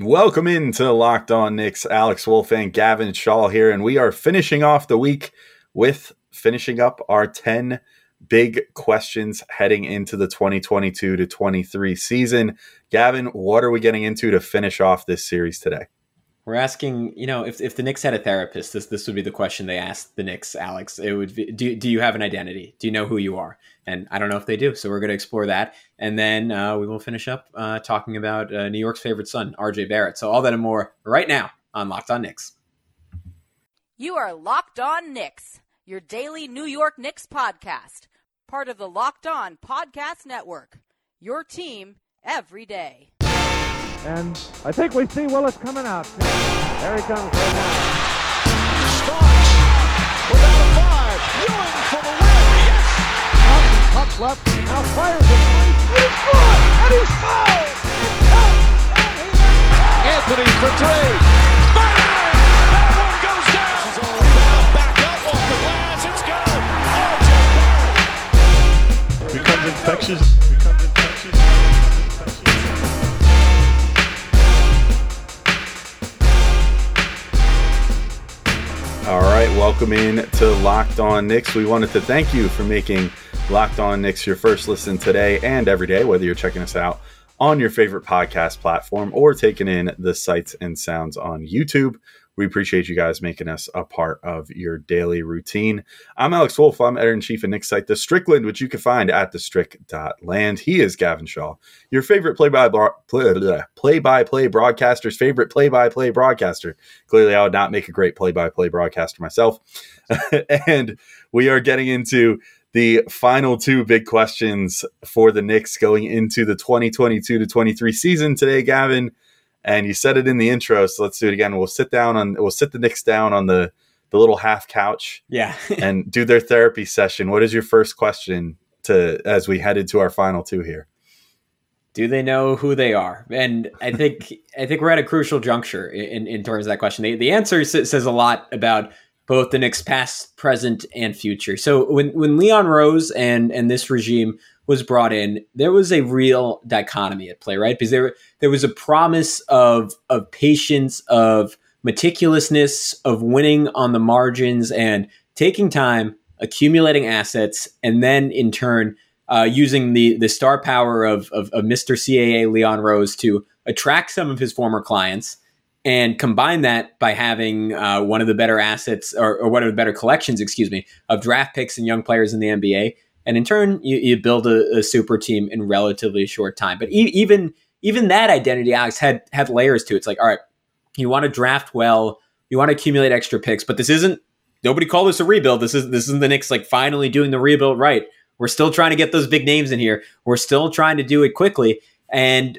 Welcome into Locked On Knicks. Alex Wolf and Gavin Shaw here, and we are finishing off the week with finishing up our 10 big questions heading into the 2022 to 23 season. Gavin, what are we getting into to finish off this series today? We're asking, you know, if, if the Knicks had a therapist, this this would be the question they asked the Knicks, Alex. It would be, do, do you have an identity? Do you know who you are? And I don't know if they do. So we're going to explore that. And then uh, we will finish up uh, talking about uh, New York's favorite son, RJ Barrett. So all that and more right now on Locked On Knicks. You are Locked On Knicks, your daily New York Knicks podcast, part of the Locked On Podcast Network. Your team every day. And I think we see Willis coming out. There he comes right now. Starks without a five. Ewing for the win. Yes. Up, up left. Now fires it. He's good. And he's fouled. Anthony for three. Bang! That one goes down. This is all about back up off the glass. It's good. Becomes infectious. Becomes infectious. All right, welcome in to Locked On Knicks. We wanted to thank you for making Locked On Knicks your first listen today and every day, whether you're checking us out on your favorite podcast platform or taking in the sights and sounds on YouTube. We appreciate you guys making us a part of your daily routine. I'm Alex Wolf. I'm editor in chief of Knicks site, The Strickland, which you can find at thestrick.land. He is Gavin Shaw, your favorite play by play by play broadcaster's favorite play by play broadcaster. Clearly, I would not make a great play by play broadcaster myself. and we are getting into the final two big questions for the Knicks going into the 2022 to 23 season today, Gavin and you said it in the intro, so let's do it again. We'll sit down on we'll sit the Knicks down on the the little half couch, Yeah. and do their therapy session. What is your first question to as we head into our final two here? do they know who they are? And I think I think we're at a crucial juncture in, in terms of that question. The, the answer says a lot about both the Knicks' past, present, and future. So when when Leon Rose and and this regime was brought in, there was a real dichotomy at play, right? Because there there was a promise of of patience, of meticulousness, of winning on the margins, and taking time, accumulating assets, and then in turn uh, using the the star power of, of, of Mr. CAA Leon Rose to attract some of his former clients and combine that by having uh, one of the better assets or, or one of the better collections, excuse me, of draft picks and young players in the NBA. And in turn, you, you build a, a super team in relatively short time. But e- even even that identity, Alex, had had layers to it. It's like, all right, you want to draft well, you want to accumulate extra picks, but this isn't. Nobody called this a rebuild. This is this is the Knicks like finally doing the rebuild right. We're still trying to get those big names in here. We're still trying to do it quickly. And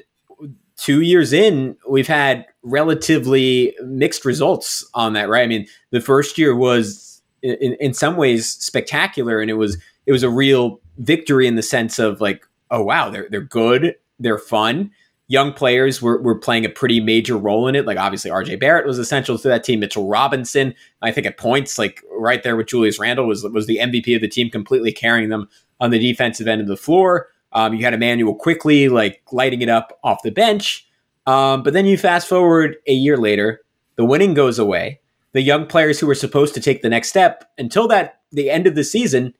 two years in, we've had relatively mixed results on that, right? I mean, the first year was in, in some ways spectacular, and it was it was a real victory in the sense of like, oh wow, they're they're good, they're fun. Young players were, were playing a pretty major role in it. Like obviously RJ Barrett was essential to that team. Mitchell Robinson, I think at points, like right there with Julius Randle was was the MVP of the team, completely carrying them on the defensive end of the floor. Um, you had Immanuel Quickley like lighting it up off the bench. Um, but then you fast forward a year later, the winning goes away. The young players who were supposed to take the next step until that the end of the season,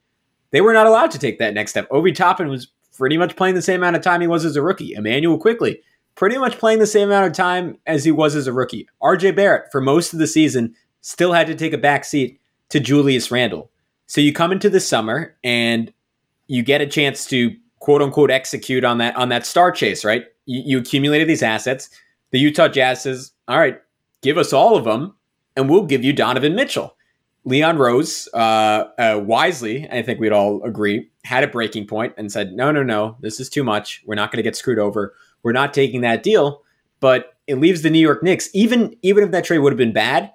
they were not allowed to take that next step. Obi Toppin was pretty much playing the same amount of time he was as a rookie. Immanuel Quickley, pretty much playing the same amount of time as he was as a rookie. RJ Barrett, for most of the season, still had to take a back seat to Julius Randle. So you come into the summer and you get a chance to quote unquote execute on that on that star chase, right? You, you accumulated these assets. The Utah Jazz says, "All right, give us all of them, and we'll give you Donovan Mitchell." Leon Rose, uh, uh, wisely, I think we'd all agree, had a breaking point and said, "No, no, no, this is too much. We're not going to get screwed over. We're not taking that deal." But it leaves the New York Knicks. Even even if that trade would have been bad,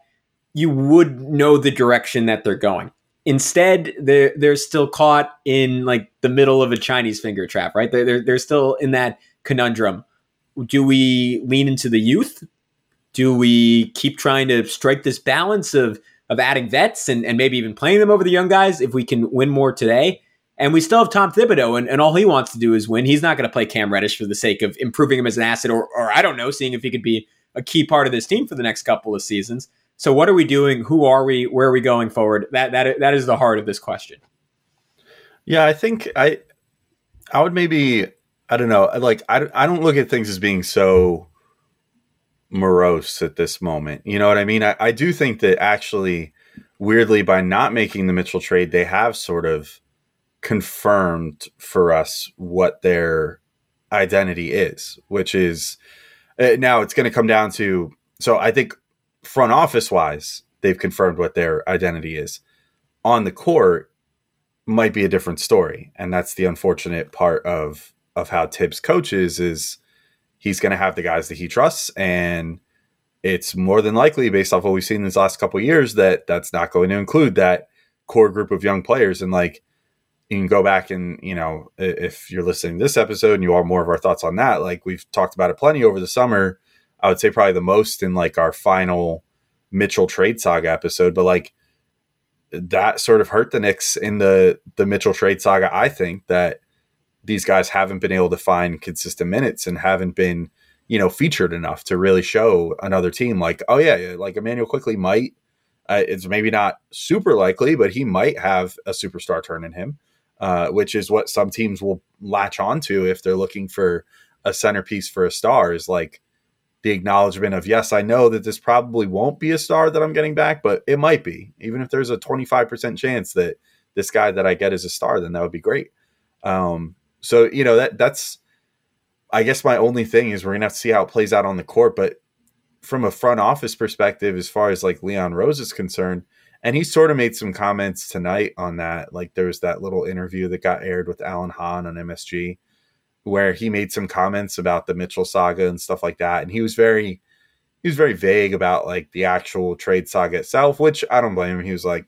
you would know the direction that they're going. Instead, they're they're still caught in like the middle of a Chinese finger trap, right? They're they're, they're still in that conundrum. Do we lean into the youth? Do we keep trying to strike this balance of of adding vets and, and maybe even playing them over the young guys if we can win more today? And we still have Tom Thibodeau, and, and all he wants to do is win. He's not going to play Cam Reddish for the sake of improving him as an asset, or, or I don't know, seeing if he could be a key part of this team for the next couple of seasons. So what are we doing? Who are we? Where are we going forward? That that that is the heart of this question. Yeah, I think I I would maybe I don't know. Like I I don't look at things as being so morose at this moment. You know what I mean? I, I do think that actually, weirdly, by not making the Mitchell trade, they have sort of confirmed for us what their identity is, which is uh, now it's going to come down to. So I think front office wise, they've confirmed what their identity is. On the court, might be a different story, and that's the unfortunate part of of how Thibs coaches is he's going to have the guys that he trusts and it's more than likely based off what we've seen these last couple years that that's not going to include that core group of young players. And like you can go back and you know if you're listening to this episode and you want more of our thoughts on that like we've talked about it plenty over the summer. I would say probably the most in like our final mitchell trade saga episode but like that sort of hurt the Knicks in the the mitchell trade saga i think that these guys haven't been able to find consistent minutes and haven't been, you know, featured enough to really show another team like, oh yeah, like Immanuel Quickley might. Uh, it's maybe not super likely, but he might have a superstar turn in him, uh, which is what some teams will latch onto if they're looking for a centerpiece for a star. Is like the acknowledgement of yes, I know that this probably won't be a star that I'm getting back, but it might be. Even if there's a 25% chance that this guy that I get is a star, then that would be great. Um, so you know that that's I guess my only thing is we're gonna have to see how it plays out on the court. But from a front office perspective, as far as like Leon Rose is concerned, and he sort of made some comments tonight on that. Like there was that little interview that got aired with Alan Hahn on MSG, where he made some comments about the Mitchell saga and stuff like that, and he was very he was very vague about like the actual trade saga itself, which I don't blame him. He was like,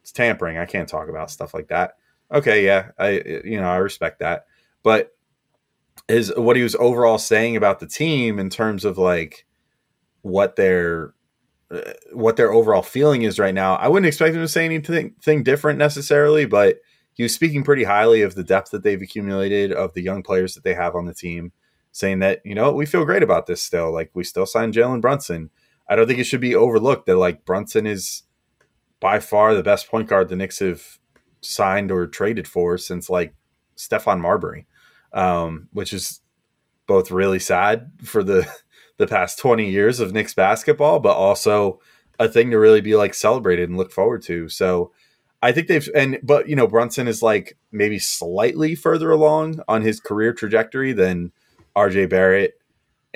it's tampering. I can't talk about stuff like that okay, yeah, I you know I respect that, but is what he was overall saying about the team in terms of like what their uh, what their overall feeling is right now. I wouldn't expect him to say anything different necessarily, but he was speaking pretty highly of the depth that they've accumulated, of the young players that they have on the team, saying that you know we feel great about this still. Like we still signed Jalen Brunson. I don't think it should be overlooked that like Brunson is by far the best point guard the Knicks have signed or traded for since like Stephon Marbury, um, which is both really sad for the the past 20 years of Knicks basketball, but also a thing to really be like celebrated and look forward to. So I think they've and but you know Brunson is like maybe slightly further along on his career trajectory than RJ Barrett,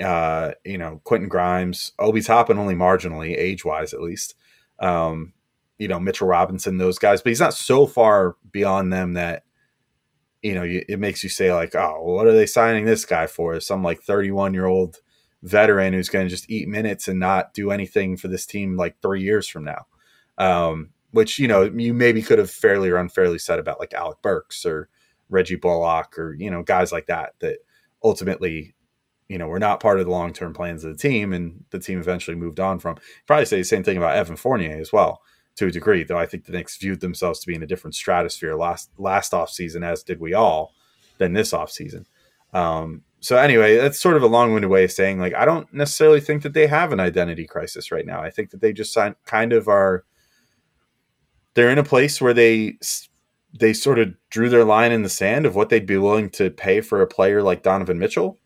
uh, you know, Quentin Grimes, Obi Toppin only marginally, age wise at least. Um, you know Mitchell Robinson, those guys, but he's not so far beyond them that you know it makes you say like, oh, what are they signing this guy for? Some like thirty-one year old veteran who's going to just eat minutes and not do anything for this team like three years from now. Um, which you know you maybe could have fairly or unfairly said about like Alec Burks or Reggie Bullock or you know guys like that that ultimately you know were not part of the long term plans of the team and the team eventually moved on from. Probably say the same thing about Evan Fournier as well to a degree, though I think the Knicks viewed themselves to be in a different stratosphere last last off season, as did we all, than this off season. Um, so anyway, that's sort of a long-winded way of saying like I don't necessarily think that they have an identity crisis right now. I think that they just kind of are. They're in a place where they they sort of drew their line in the sand of what they'd be willing to pay for a player like Donovan Mitchell,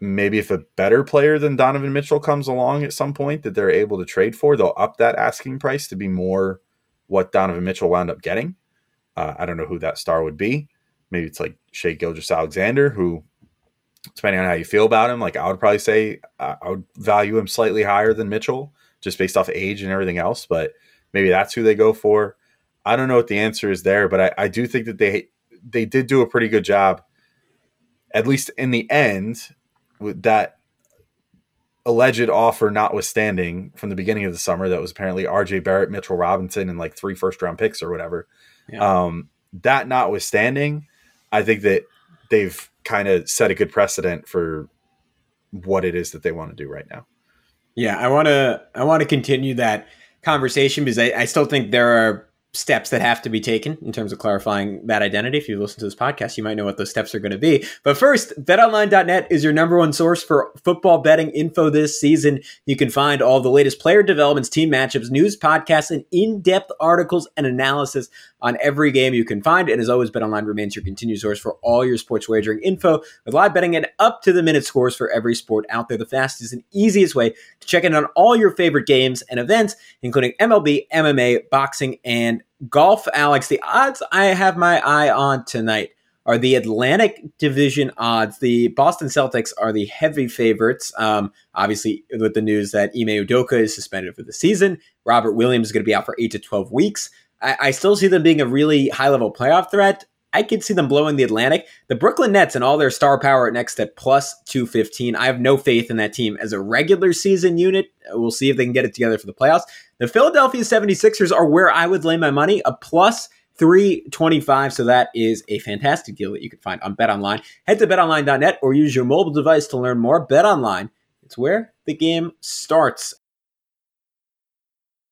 maybe if a better player than Donovan Mitchell comes along at some point that they're able to trade for, they'll up that asking price to be more what Donovan Mitchell wound up getting. Uh, I don't know who that star would be. Maybe it's like Shai Gilgeous-Alexander, who, depending on how you feel about him, like I would probably say uh, I would value him slightly higher than Mitchell just based off age and everything else. But maybe that's who they go for. I don't know what the answer is there, but I, I do think that they they did do a pretty good job, at least in the end, that alleged offer notwithstanding from the beginning of the summer that was apparently RJ Barrett, Mitchell Robinson, and like three first round picks or whatever. Yeah. Um, that notwithstanding, I think that they've kind of set a good precedent for what it is that they want to do right now. Yeah, I want to I want to continue that conversation because I, I still think there are steps that have to be taken in terms of clarifying that identity. If you listen to this podcast, you might know what those steps are going to be. But first, betonline.net is your number one source for football betting info this season. You can find all the latest player developments, team matchups, news, podcasts, and in-depth articles and analysis on every game you can find. And as always, BetOnline remains your continued source for all your sports wagering info with live betting and up to the minute scores for every sport out there. The fastest and easiest way to check in on all your favorite games and events, including MLB, MMA, boxing, and golf. Alex, the odds I have my eye on tonight are the Atlantic Division odds. The Boston Celtics are the heavy favorites. Um, obviously, with the news that Ime Udoka is suspended for the season, Robert Williams is going to be out for eight to twelve weeks. I, I still see them being a really high level playoff threat. I could see them blowing the Atlantic. The Brooklyn Nets and all their star power next at plus 215. I have no faith in that team as a regular season unit. We'll see if they can get it together for the playoffs. The Philadelphia 76ers are where I would lay my money, a plus 325. So that is a fantastic deal that you can find on BetOnline. Head to betonline.net or use your mobile device to learn more. BetOnline, it's where the game starts.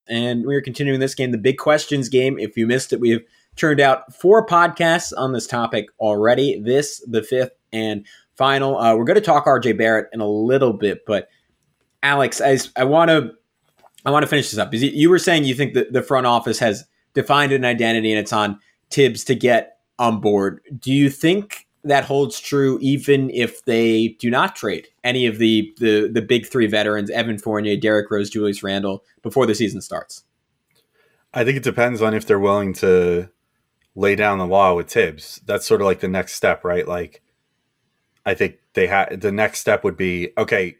And we are continuing this game, the big questions game. If you missed it, we have turned out four podcasts on this topic already. This, the fifth and final. Uh, we're going to talk RJ Barrett in a little bit, but Alex, I, I want to I want to finish this up because you were saying you think that the front office has defined an identity and it's on Thibs to get on board. Do you think that holds true even if they do not trade any of the the, the big three veterans, Evan Fournier, Derrick Rose, Julius Randle, before the season starts? I think it depends on if they're willing to lay down the law with Thibs. That's sort of like the next step, right? Like, I think they had the next step would be okay.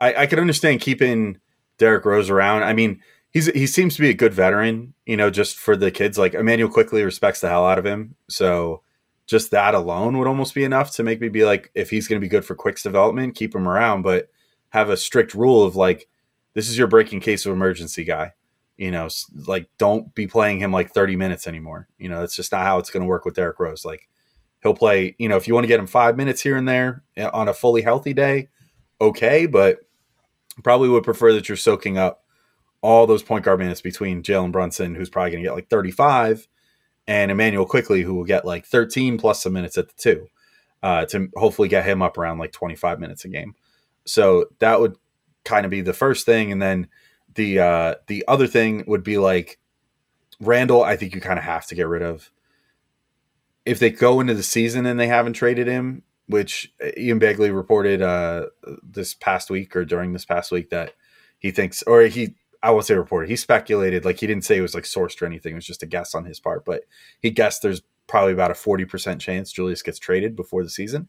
I, I can understand keeping Derrick Rose around. I mean, he's he seems to be a good veteran, you know, just for the kids. Like Immanuel Quickley respects the hell out of him, so just that alone would almost be enough to make me be like, if he's going to be good for Quick's development, keep him around, but have a strict rule of like, this is your breaking case of emergency guy. You know, like don't be playing him like 30 minutes anymore. You know, that's just not how it's going to work with Derrick Rose. Like he'll play, you know, if you want to get him five minutes here and there eh, on a fully healthy day, okay, but probably would prefer that you're soaking up all those point guard minutes between Jalen Brunson, who's probably going to get like 35, and Immanuel Quickley, who will get like 13 plus some minutes at the two, uh, to hopefully get him up around like 25 minutes a game. So that would kind of be the first thing, and then the uh, the other thing would be like Randle. I think you kind of have to get rid of. If they go into the season and they haven't traded him, which Ian Begley reported uh, this past week or during this past week that he thinks, or he, I won't say reported, he speculated, like he didn't say it was like sourced or anything. It was just a guess on his part, but he guessed there's probably about a 40% chance Julius gets traded before the season.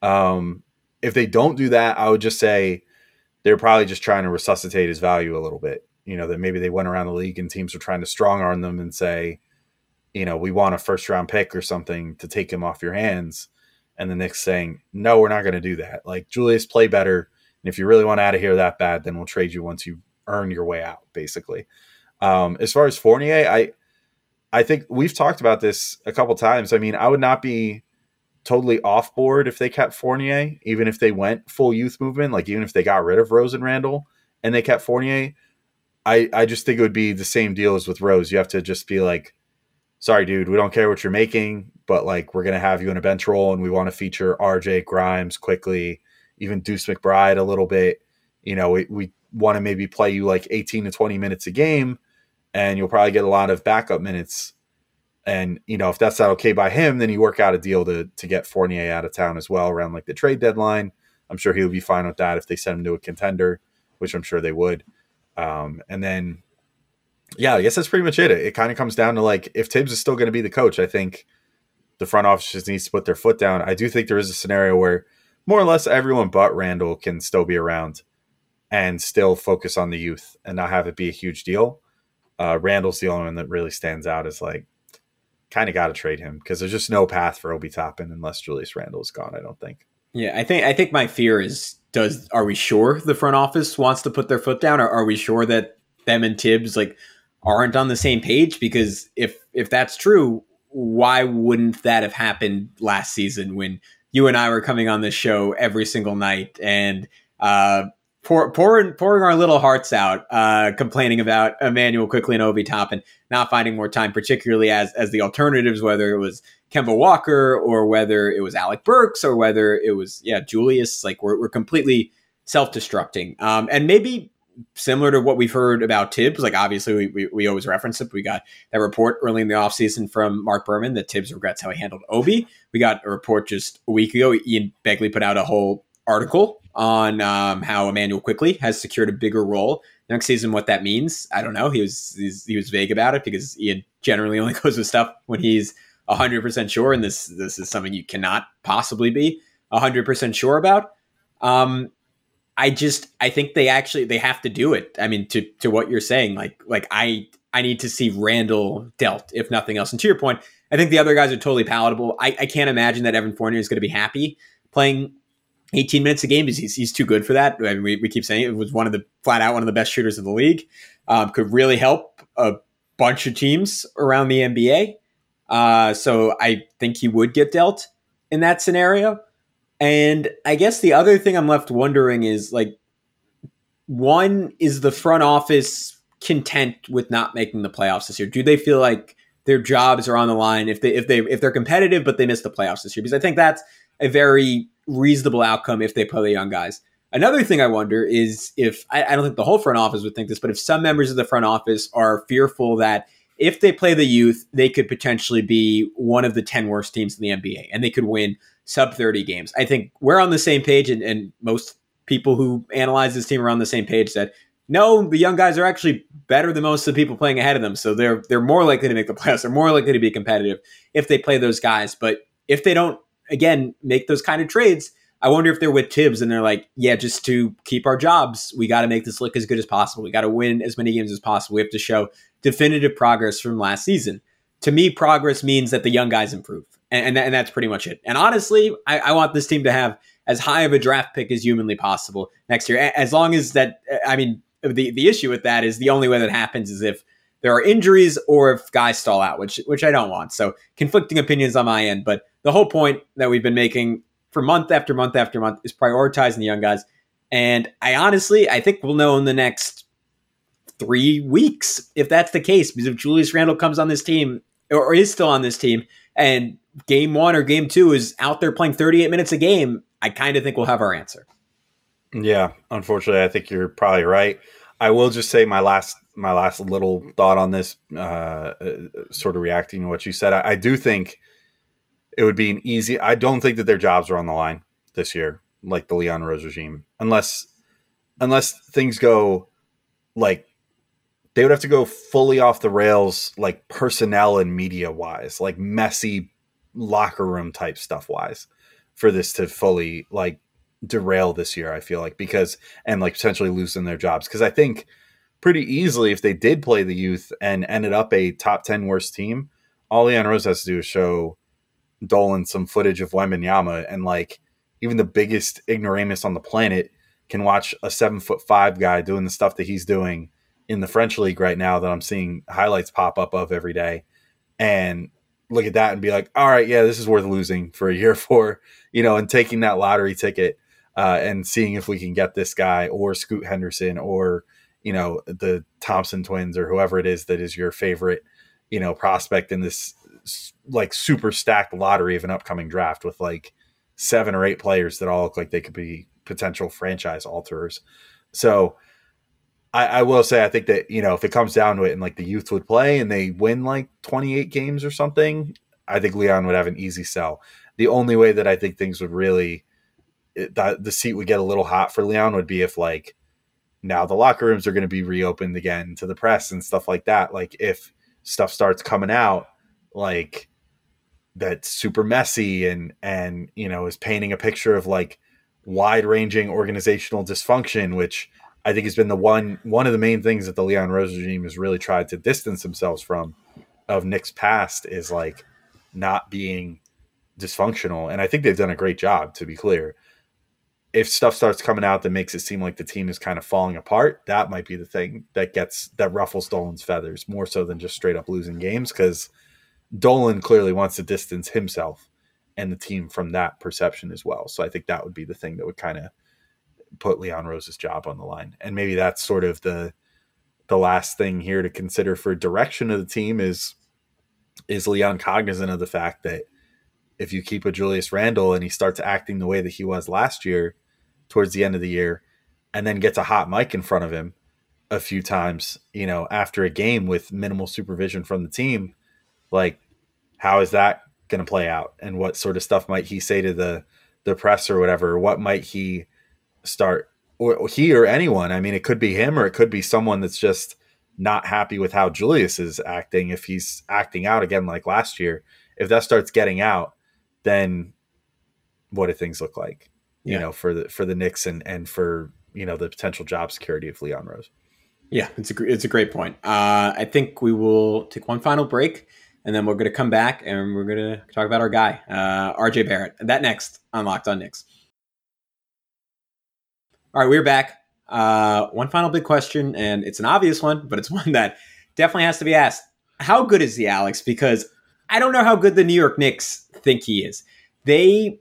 Um, if they don't do that, I would just say they're probably just trying to resuscitate his value a little bit. You know, that maybe they went around the league and teams were trying to strong arm them and say, you know, we want a first round pick or something to take him off your hands and the Knicks saying, no, we're not going to do that. Like Julius, play better. And if you really want out of here that bad, then we'll trade you once you earn your way out, basically. Um, as far as Fournier, I I think we've talked about this a couple times. I mean, I would not be totally off board if they kept Fournier, even if they went full youth movement, like even if they got rid of Rose and Randle and they kept Fournier. I, I just think it would be the same deal as with Rose. You have to just be like, sorry, dude, we don't care what you're making but like we're gonna have you in a bench role, and we want to feature RJ Grimes Quickley, even Deuce McBride a little bit. You know, we, we want to maybe play you like 18 to 20 minutes a game, and you'll probably get a lot of backup minutes. And you know, if that's not okay by him, then you work out a deal to to get Fournier out of town as well around like the trade deadline. I'm sure he would be fine with that if they send him to a contender, which I'm sure they would. Um, and then, yeah, I guess that's pretty much it. It, it kind of comes down to like if Thibs is still going to be the coach, I think the front office just needs to put their foot down. I do think there is a scenario where more or less everyone but Randle can still be around and still focus on the youth and not have it be a huge deal. Uh, Randle's the only one that really stands out as like kind of got to trade him because there's just no path for Obi Toppin unless Julius Randle is gone. I don't think. Yeah, I think I think my fear is does are we sure the front office wants to put their foot down, or are we sure that them and Thibs like aren't on the same page? Because if if that's true, why wouldn't that have happened last season when you and I were coming on this show every single night and uh, pour, pouring pouring our little hearts out, uh, complaining about Immanuel Quickley and Obi Toppin not finding more time, particularly as as the alternatives, whether it was Kemba Walker or whether it was Alec Burks or whether it was yeah Julius. Like we're we're completely self destructing, um, and maybe similar to what we've heard about Thibs. Like obviously we, we, we always reference it. We got that report early in the offseason from Marc Berman that Thibs regrets how he handled Obi. We got a report just a week ago. Ian Begley put out a whole article on um, how Immanuel Quickley has secured a bigger role next season. What that means, I don't know. He was he was vague about it because Ian generally only goes with stuff when he's hundred percent sure, and this this is something you cannot possibly be hundred percent sure about. Um, I just I think they actually they have to do it. I mean, to to what you're saying, like like I I need to see Randle dealt, if nothing else. And to your point, I think the other guys are totally palatable. I, I can't imagine that Evan Fournier is going to be happy playing 18 minutes a game because he's, he's too good for that. I mean, we, we keep saying it was one of the flat out one of the best shooters in the league. Um, could really help a bunch of teams around the NBA. Uh, so I think he would get dealt in that scenario. And I guess the other thing I'm left wondering is like, one is the front office content with not making the playoffs this year? Do they feel like their jobs are on the line if they if they if they're competitive but they miss the playoffs this year? Because I think that's a very reasonable outcome if they play the young guys. Another thing I wonder is if I, I don't think the whole front office would think this, but if some members of the front office are fearful that if they play the youth, they could potentially be one of the 10 worst teams in the NBA and they could win sub 30 games. I think we're on the same page, and, and most people who analyze this team are on the same page that no, the young guys are actually better than most of the people playing ahead of them. So they're they're more likely to make the playoffs. They're more likely to be competitive if they play those guys. But if they don't, again, make those kind of trades, I wonder if they're with Thibs and they're like, yeah, just to keep our jobs, we got to make this look as good as possible. We got to win as many games as possible. We have to show definitive progress from last season. To me, progress means that the young guys improve and, and, and that's pretty much it. And honestly, I, I, want this team to have as high of a draft pick as humanly possible next year. As long as that, I mean, the the issue with that is the only way that happens is if there are injuries or if guys stall out, which which I don't want. So conflicting opinions on my end, but the whole point that we've been making for month after month after month is prioritizing the young guys. And I honestly, I think we'll know in the next three weeks if that's the case. Because if Julius Randle comes on this team or is still on this team and game one or game two is out there playing 38 minutes a game, I kind of think we'll have our answer. Yeah, unfortunately, I think you're probably right. I will just say my last my last little thought on this, uh, uh, sort of reacting to what you said. I, I do think it would be an easy. I don't think that their jobs are on the line this year, like the Leon Rose regime, unless unless things go like they would have to go fully off the rails, like personnel and media wise, like messy locker room type stuff wise for this to fully like derail this year, I feel like, because and like potentially losing their jobs. Because I think pretty easily if they did play the youth and ended up a top 10 worst team, all Leon Rose has to do is show Dolan some footage of Wembanyama and like even the biggest ignoramus on the planet can watch a seven foot five guy doing the stuff that he's doing in the French league right now that I'm seeing highlights pop up of every day. And look at that and be like, all right, yeah, this is worth losing for a year for, you know, and taking that lottery ticket uh, and seeing if we can get this guy or Scoot Henderson or, you know, the Thompson twins or whoever it is that is your favorite, you know, prospect in this like super stacked lottery of an upcoming draft with like seven or eight players that all look like they could be potential franchise alterers. So, I, I, will say I think that you know if it comes down to it and like the youth would play and they win like 28 games or something, I think Leon would have an easy sell. The only way that I think things would really that the seat would get a little hot for Leon would be if like now the locker rooms are going to be reopened again to the press and stuff like that. Like if stuff starts coming out like that's super messy and and you know is painting a picture of like wide ranging organizational dysfunction, which I think has been the one one of the main things that the Leon Rose regime has really tried to distance themselves from of Knicks' past is like not being dysfunctional. And I think they've done a great job, to be clear. If stuff starts coming out that makes it seem like the team is kind of falling apart, that might be the thing that gets that ruffles Dolan's feathers more so than just straight up losing games because Dolan clearly wants to distance himself and the team from that perception as well. So I think that would be the thing that would kind of put Leon Rose's job on the line. And maybe that's sort of the the last thing here to consider for direction of the team is is Leon cognizant of the fact that if you keep a Julius Randle and he starts acting the way that he was last year towards the end of the year and then gets a hot mic in front of him a few times, you know, after a game with minimal supervision from the team, like how is that going to play out? And what sort of stuff might he say to the the press or whatever? What might he start or he or anyone? I mean it could be him or it could be someone that's just not happy with how julius is acting if he's acting out again like last year. If that starts getting out then what do things look like? You Yeah. know for the for the Knicks and and for you know the potential job security of leon rose. Yeah, it's a it's a great point. Uh, I think we will take one final break, and then we're going to come back and we're going to talk about our guy, uh, RJ Barrett. That next on Locked On Knicks. All right, we're back. Uh, one final big question, and it's an obvious one, but it's one that definitely has to be asked. How good is he, Alex? Because I don't know how good the New York Knicks think he is. They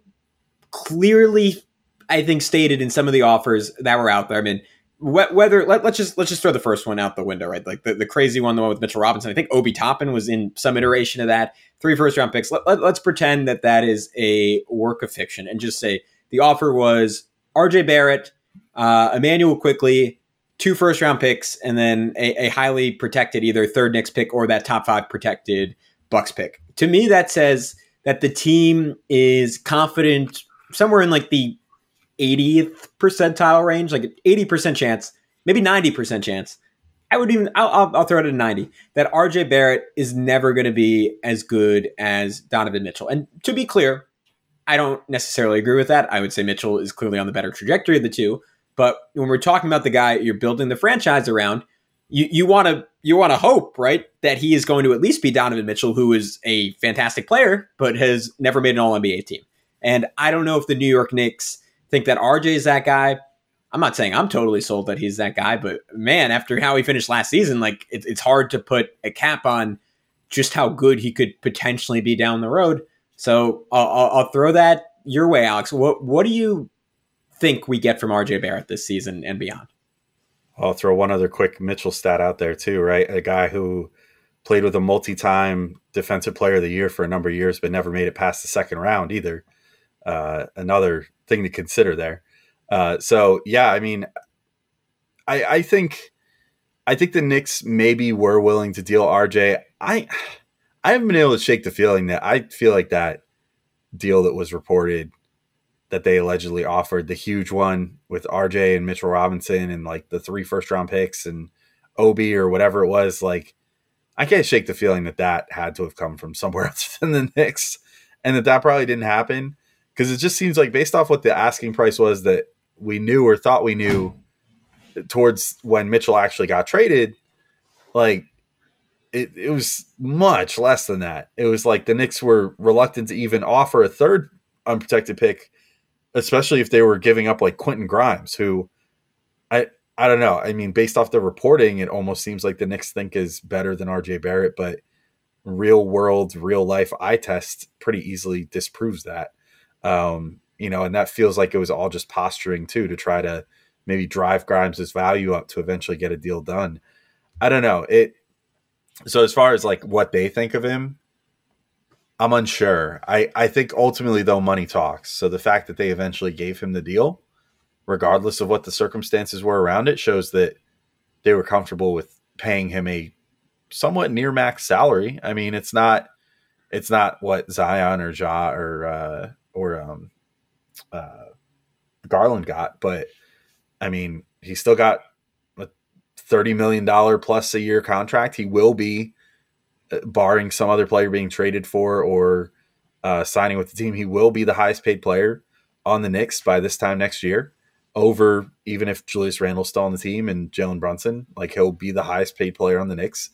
clearly, I think, stated in some of the offers that were out there. I mean, whether let, us just let's just throw the first one out the window, right? Like the, the crazy one, the one with Mitchell Robinson. I think Obi Toppin was in some iteration of that. Three first round picks. Let, let, let's pretend that that is a work of fiction and just say the offer was R.J. Barrett, uh, Immanuel Quickley, two first round picks, and then a, a highly protected either third Knicks pick or that top five protected Bucks pick. To me, that says that the team is confident somewhere in like the 80th percentile range, like 80% chance, maybe 90% chance. I would even, I'll, I'll, I'll throw it at 90, that RJ Barrett is never going to be as good as Donovan Mitchell. And to be clear, I don't necessarily agree with that. I would say Mitchell is clearly on the better trajectory of the two. But when we're talking about the guy you're building the franchise around, you you want to you want to hope right that he is going to at least be Donovan Mitchell, who is a fantastic player but has never made an All NBA team. And I don't know if the New York Knicks think that RJ is that guy. I'm not saying I'm totally sold that he's that guy, but man, after how he finished last season, like it, it's hard to put a cap on just how good he could potentially be down the road. So I'll, I'll, throw that your way, Alex. What what do you think we get from RJ Barrett this season and beyond? I'll throw one other quick Mitchell stat out there too, right? A guy who played with a multi-time defensive player of the year for a number of years, but never made it past the second round either. Uh, another thing to consider there. Uh, so yeah, I mean, I, I think, I think the Knicks maybe were willing to deal RJ. I, I haven't been able to shake the feeling that I feel like that deal that was reported that they allegedly offered the huge one with RJ and Mitchell Robinson and like the three first round picks and Obi or whatever it was. Like, I can't shake the feeling that that had to have come from somewhere else than the Knicks and that that probably didn't happen because it just seems like based off what the asking price was that we knew or thought we knew towards when Mitchell actually got traded, like it, it was much less than that. It was like the Knicks were reluctant to even offer a third unprotected pick, especially if they were giving up like Quentin Grimes, who I I don't know. I mean, based off the reporting, it almost seems like the Knicks think is better than RJ Barrett, but real world, real life eye test pretty easily disproves that. Um, you know, and that feels like it was all just posturing too to try to maybe drive Grimes' value up to eventually get a deal done. I don't know. It so as far as like what they think of him, I'm unsure. I, I think ultimately though money talks. So the fact that they eventually gave him the deal, regardless of what the circumstances were around it, shows that they were comfortable with paying him a somewhat near max salary. I mean, it's not it's not what Zion or Ja or uh, or um, uh, Garland got, but I mean, he still got a thirty million dollar plus a year contract. He will be, uh, barring some other player being traded for or uh, signing with the team, he will be the highest paid player on the Knicks by this time next year. Over even if Julius Randle's still on the team and Jalen Brunson, like he'll be the highest paid player on the Knicks.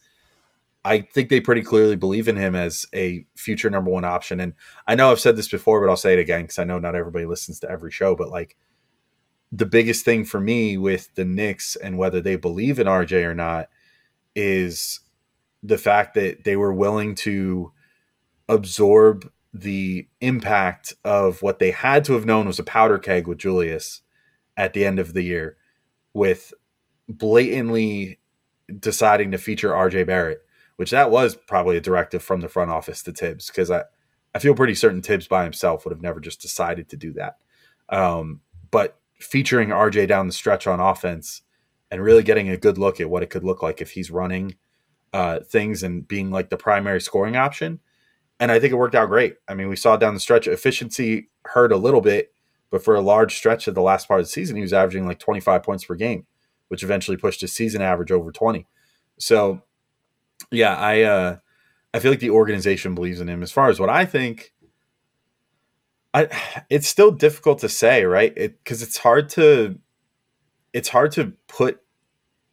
I think they pretty clearly believe in him as a future number one option. And I know I've said this before, but I'll say it again because I know not everybody listens to every show. But like the biggest thing for me with the Knicks and whether they believe in RJ or not is the fact that they were willing to absorb the impact of what they had to have known was a powder keg with Julius at the end of the year with blatantly deciding to feature RJ Barrett, which that was probably a directive from the front office to Thibs because I, I feel pretty certain Thibs by himself would have never just decided to do that. Um, but featuring RJ down the stretch on offense and really getting a good look at what it could look like if he's running uh, things and being like the primary scoring option. And I think it worked out great. I mean, we saw down the stretch efficiency hurt a little bit, but for a large stretch of the last part of the season, he was averaging like 25 points per game, which eventually pushed his season average over 20. So, yeah, I uh, I feel like the organization believes in him. As far as what I think, I it's still difficult to say, right? Because it, it's hard to it's hard to put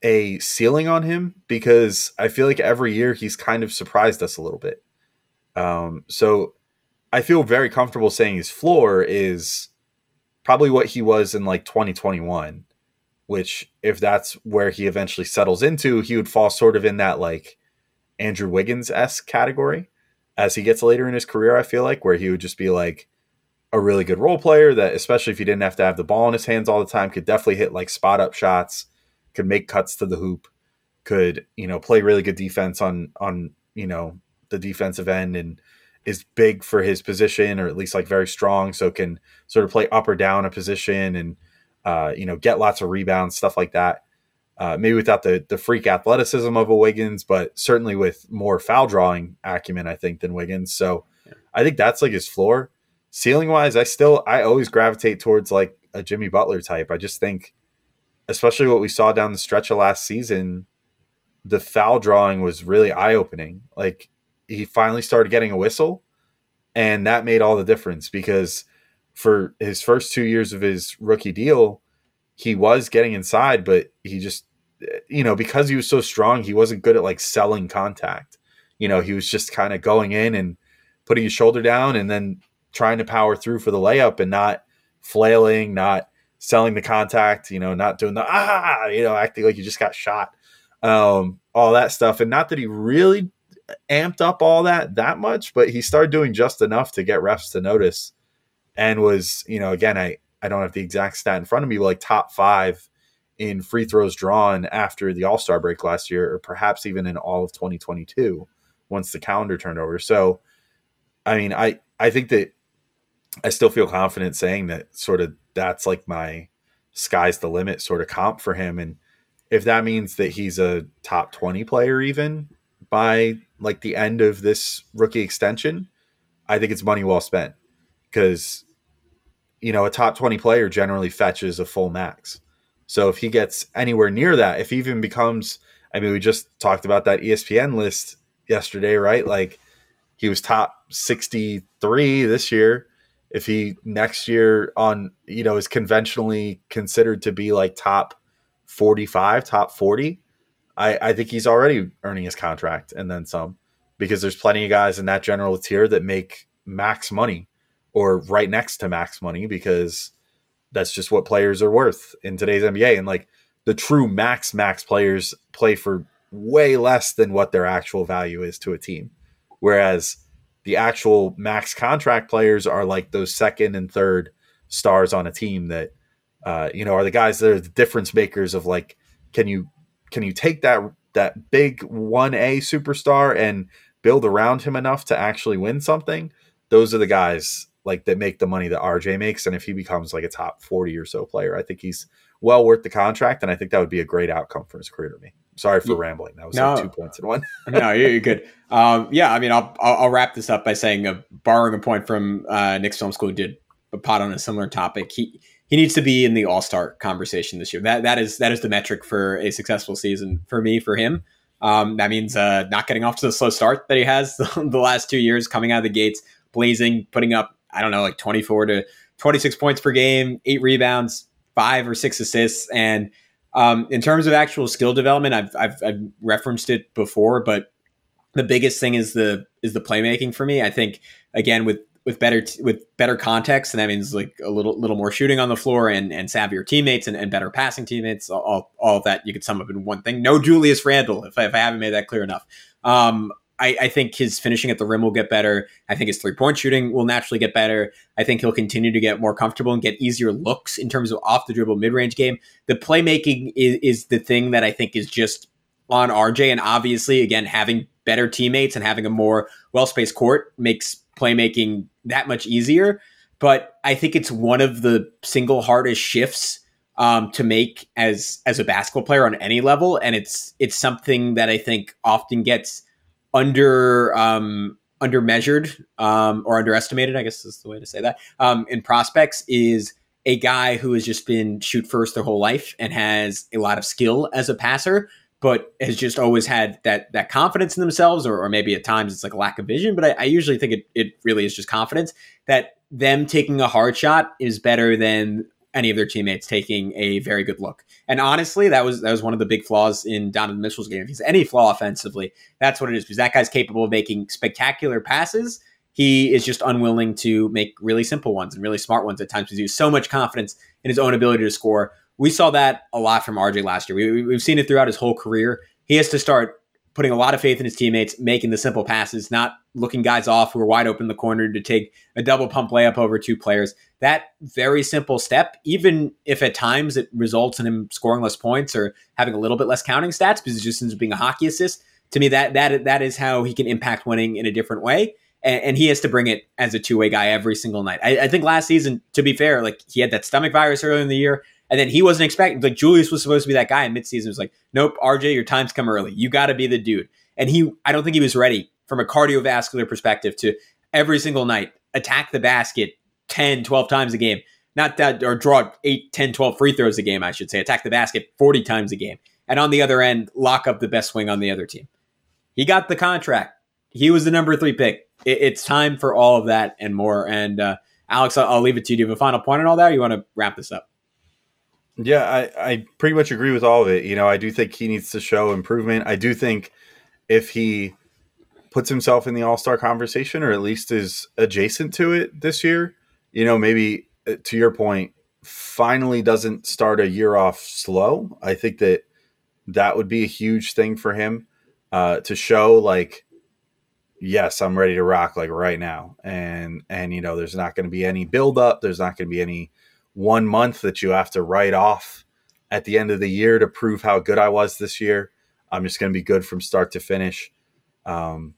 a ceiling on him because I feel like every year he's kind of surprised us a little bit. Um, so I feel very comfortable saying his floor is probably what he was in like 2021, which if that's where he eventually settles into, he would fall sort of in that like Andrew Wiggins s category as he gets later in his career. I feel like where he would just be like a really good role player that, especially if he didn't have to have the ball in his hands all the time, could definitely hit like spot up shots, could make cuts to the hoop, could you know play really good defense on on you know the defensive end and is big for his position or at least like very strong so can sort of play up or down a position and uh, you know get lots of rebounds stuff like that uh, maybe without the the freak athleticism of a Wiggins but certainly with more foul drawing acumen I think than Wiggins. So yeah. I think that's like his floor. Ceiling wise I still I always gravitate towards like a Jimmy Butler type. I just think especially what we saw down the stretch of last season the foul drawing was really eye opening like he finally started getting a whistle, and that made all the difference because for his first two years of his rookie deal, he was getting inside, but he just you know because he was so strong, he wasn't good at like selling contact. You know, he was just kind of going in and putting his shoulder down and then trying to power through for the layup and not flailing, not selling the contact, you know, not doing the ah, you know, acting like you just got shot. Um, all that stuff. And not that he really amped up all that that much, but he started doing just enough to get refs to notice, and was you know again I I don't have the exact stat in front of me, but like top five in free throws drawn after the All Star break last year, or perhaps even in all of 2022 once the calendar turned over. So, I mean, I I think that I still feel confident saying that sort of that's like my sky's the limit sort of comp for him, and if that means that he's a top 20 player even by like the end of this rookie extension, I think it's money well spent because you know a top 20 player generally fetches a full max. So if he gets anywhere near that, if he even becomes I mean we just talked about that ESPN list yesterday, right? Like he was top 63 this year. If he next year on, you know, is conventionally considered to be like top 45, top 40, I, I think he's already earning his contract and then some because there's plenty of guys in that general tier that make max money or right next to max money because that's just what players are worth in today's NBA. And like the true max max players play for way less than what their actual value is to a team. Whereas the actual max contract players are like those second and third stars on a team that uh, you know are the guys that are the difference makers of like can you can you take that that big 1A superstar and build around him enough to actually win something? Those are the guys like that make the money that RJ makes and if he becomes like a top 40 or so player, I think he's well worth the contract and I think that would be a great outcome for his career to me. Sorry for yeah. rambling. That was no. like two points in one. no, you're good. Um, yeah, I mean, I'll, I'll, I'll wrap this up by saying, uh, borrowing a point from uh, Knicks Film School, did a pot on a similar topic. He he needs to be in the All Star conversation this year. That that is that is the metric for a successful season for me for him. Um, that means uh, not getting off to the slow start that he has the last two years, coming out of the gates blazing, putting up I don't know like twenty four to twenty six points per game, eight rebounds, five or six assists, and um, in terms of actual skill development, I've, I've I've referenced it before, but the biggest thing is the is the playmaking for me. I think again with with better t- with better context, and that means like a little little more shooting on the floor and and savvier teammates and, and better passing teammates. All, all of that you could sum up in one thing. No Julius Randle, if I, if I haven't made that clear enough. Um, I, I, think his finishing at the rim will get better. I think his three point shooting will naturally get better. I think he'll continue to get more comfortable and get easier looks in terms of off the dribble mid range game. The playmaking is, is the thing that I think is just on RJ. And obviously, again, having better teammates and having a more well spaced court makes playmaking that much easier. But I think it's one of the single hardest shifts um, to make as as a basketball player on any level, and it's it's something that I think often gets under um, under measured um, or underestimated. I guess is the way to say that. Um, in prospects is a guy who has just been shoot first their whole life and has a lot of skill as a passer, but has just always had that that confidence in themselves, or, or maybe at times it's like a lack of vision. But I, I usually think it it really is just confidence that them taking a hard shot is better than any of their teammates taking a very good look. And honestly, that was that was one of the big flaws in Donovan Mitchell's game. If he's any flaw offensively, that's what it is. Because that guy's capable of making spectacular passes. He is just unwilling to make really simple ones and really smart ones at times because he has so much confidence in his own ability to score. We saw that a lot from RJ last year. We, we've seen it throughout his whole career. He has to start putting a lot of faith in his teammates, making the simple passes, not looking guys off who are wide open in the corner to take a double pump layup over two players. That very simple step, even if at times it results in him scoring less points or having a little bit less counting stats because it just ends up being a hockey assist. To me, that that that is how he can impact winning in a different way. And, and he has to bring it as a two way guy every single night. I, I think last season, to be fair, like he had that stomach virus earlier in the year. And then he wasn't expecting like Julius was supposed to be that guy in midseason. Was like, nope, RJ, your time's come early. You got to be the dude. And he, I don't think he was ready from a cardiovascular perspective to every single night attack the basket 10, 12 times a game. Not that, or draw 8, 10, 12 free throws a game, I should say. Attack the basket 40 times a game. And on the other end, lock up the best swing on the other team. He got the contract. He was the number three pick. It, it's time for all of that and more. And uh, Alex, I'll, I'll, leave it to you. Do you have a final point on all that, or you want to wrap this up? Yeah, I, I pretty much agree with all of it. You know, I do think he needs to show improvement. I do think if he puts himself in the All Star conversation, or at least is adjacent to it this year. You know, maybe uh, to your point, finally doesn't start a year off slow. I think that that would be a huge thing for him uh, to show, like, yes, I'm ready to rock, like right now, and and you know, there's not going to be any build up. There's not going to be any one month that you have to write off at the end of the year to prove how good I was this year. I'm just going to be good from start to finish. Um,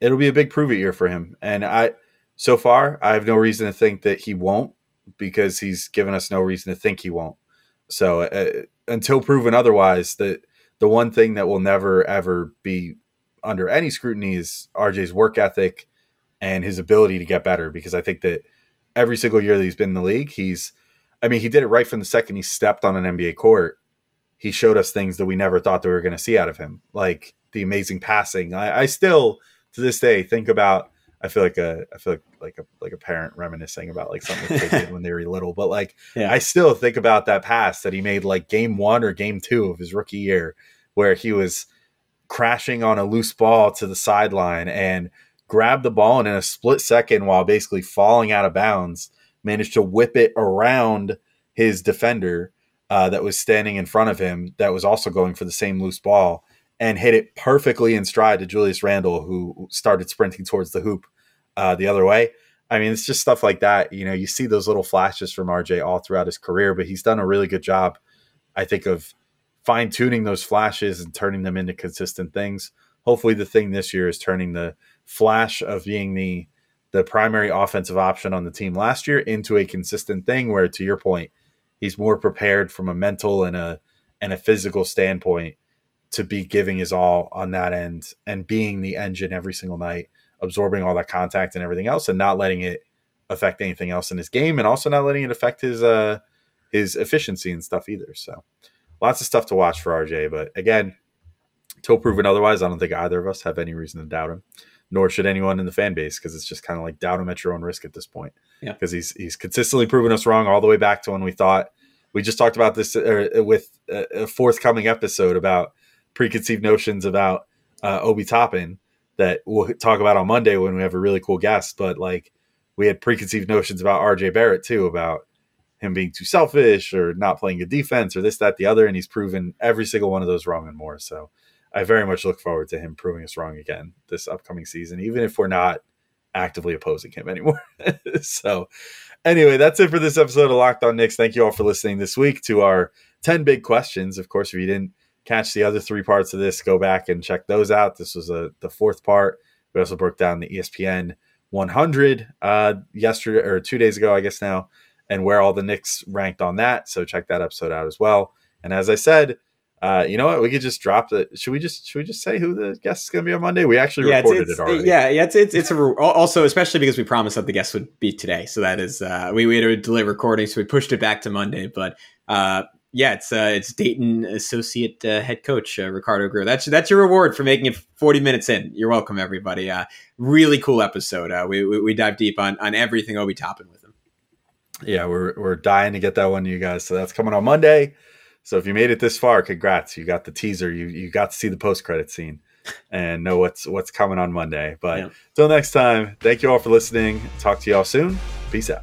it'll be a big prove it year for him. And I, so far, I have no reason to think that he won't because he's given us no reason to think he won't. So uh, until proven otherwise, the the one thing that will never ever be under any scrutiny is RJ's work ethic and his ability to get better. Because I think that every single year that he's been in the league, he's, I mean, he did it right from the second he stepped on an NBA court. He showed us things that we never thought that we were going to see out of him, like the amazing passing. I, I still to this day think about I feel like a I feel like like a like a parent reminiscing about like something they did when they were little. But like yeah. I still think about that pass that he made like game one or game two of his rookie year, where he was crashing on a loose ball to the sideline and grabbed the ball and in a split second while basically falling out of bounds, managed to whip it around his defender uh, that was standing in front of him that was also going for the same loose ball and hit it perfectly in stride to Julius Randle, who started sprinting towards the hoop uh, the other way. I mean, it's just stuff like that. You know, you see those little flashes from RJ all throughout his career, but he's done a really good job, I think, of fine tuning those flashes and turning them into consistent things. Hopefully, the thing this year is turning the flash of being the the primary offensive option on the team last year into a consistent thing where to your point he's more prepared from a mental and a and a physical standpoint to be giving his all on that end and being the engine every single night, absorbing all that contact and everything else, and not letting it affect anything else in his game, and also not letting it affect his uh his efficiency and stuff either. So lots of stuff to watch for RJ. But again, till proven otherwise, I don't think either of us have any reason to doubt him, nor should anyone in the fan base, because it's just kind of like doubt him at your own risk at this point. Yeah, because he's he's consistently proven us wrong all the way back to when we thought we just talked about this uh, with a forthcoming episode about preconceived notions about uh, Obi Toppin that we'll talk about on Monday when we have a really cool guest. But like we had preconceived notions about RJ Barrett too, about him being too selfish or not playing good defense or this, that, the other. And he's proven every single one of those wrong and more. So I very much look forward to him proving us wrong again this upcoming season, even if we're not actively opposing him anymore. so, anyway, that's it for this episode of Locked On Knicks. Thank you all for listening this week to our 10 big questions. Of course, if you didn't catch the other three parts of this, go back and check those out. This was a, the fourth part. We also broke down the ESPN 100 uh, yesterday or two days ago, I guess now, and where all the Knicks ranked on that. So check that episode out as well. And as I said, uh, you know what? We could just drop the. Should we just should we just say who the guest is going to be on Monday? We actually yeah, recorded it's, it's, it already. Yeah, yeah, it's it's it's a, also especially because we promised that the guest would be today, so that is uh, we we had to delay recording, so we pushed it back to Monday. But uh, yeah, it's uh, it's Dayton associate uh, head coach uh, Ricardo Greer. That's that's your reward for making it 40 minutes in. You're welcome, everybody. Uh, really cool episode. Uh, we, we we dive deep on on everything Obi Toppin with him. Yeah, we're we're dying to get that one to you guys. So that's coming on Monday. So if you made it this far, congrats! You got the teaser. You you got to see the post credit scene and know what's what's coming on Monday. But Yeah. till next time, thank you all for listening. Talk to y'all soon. Peace out.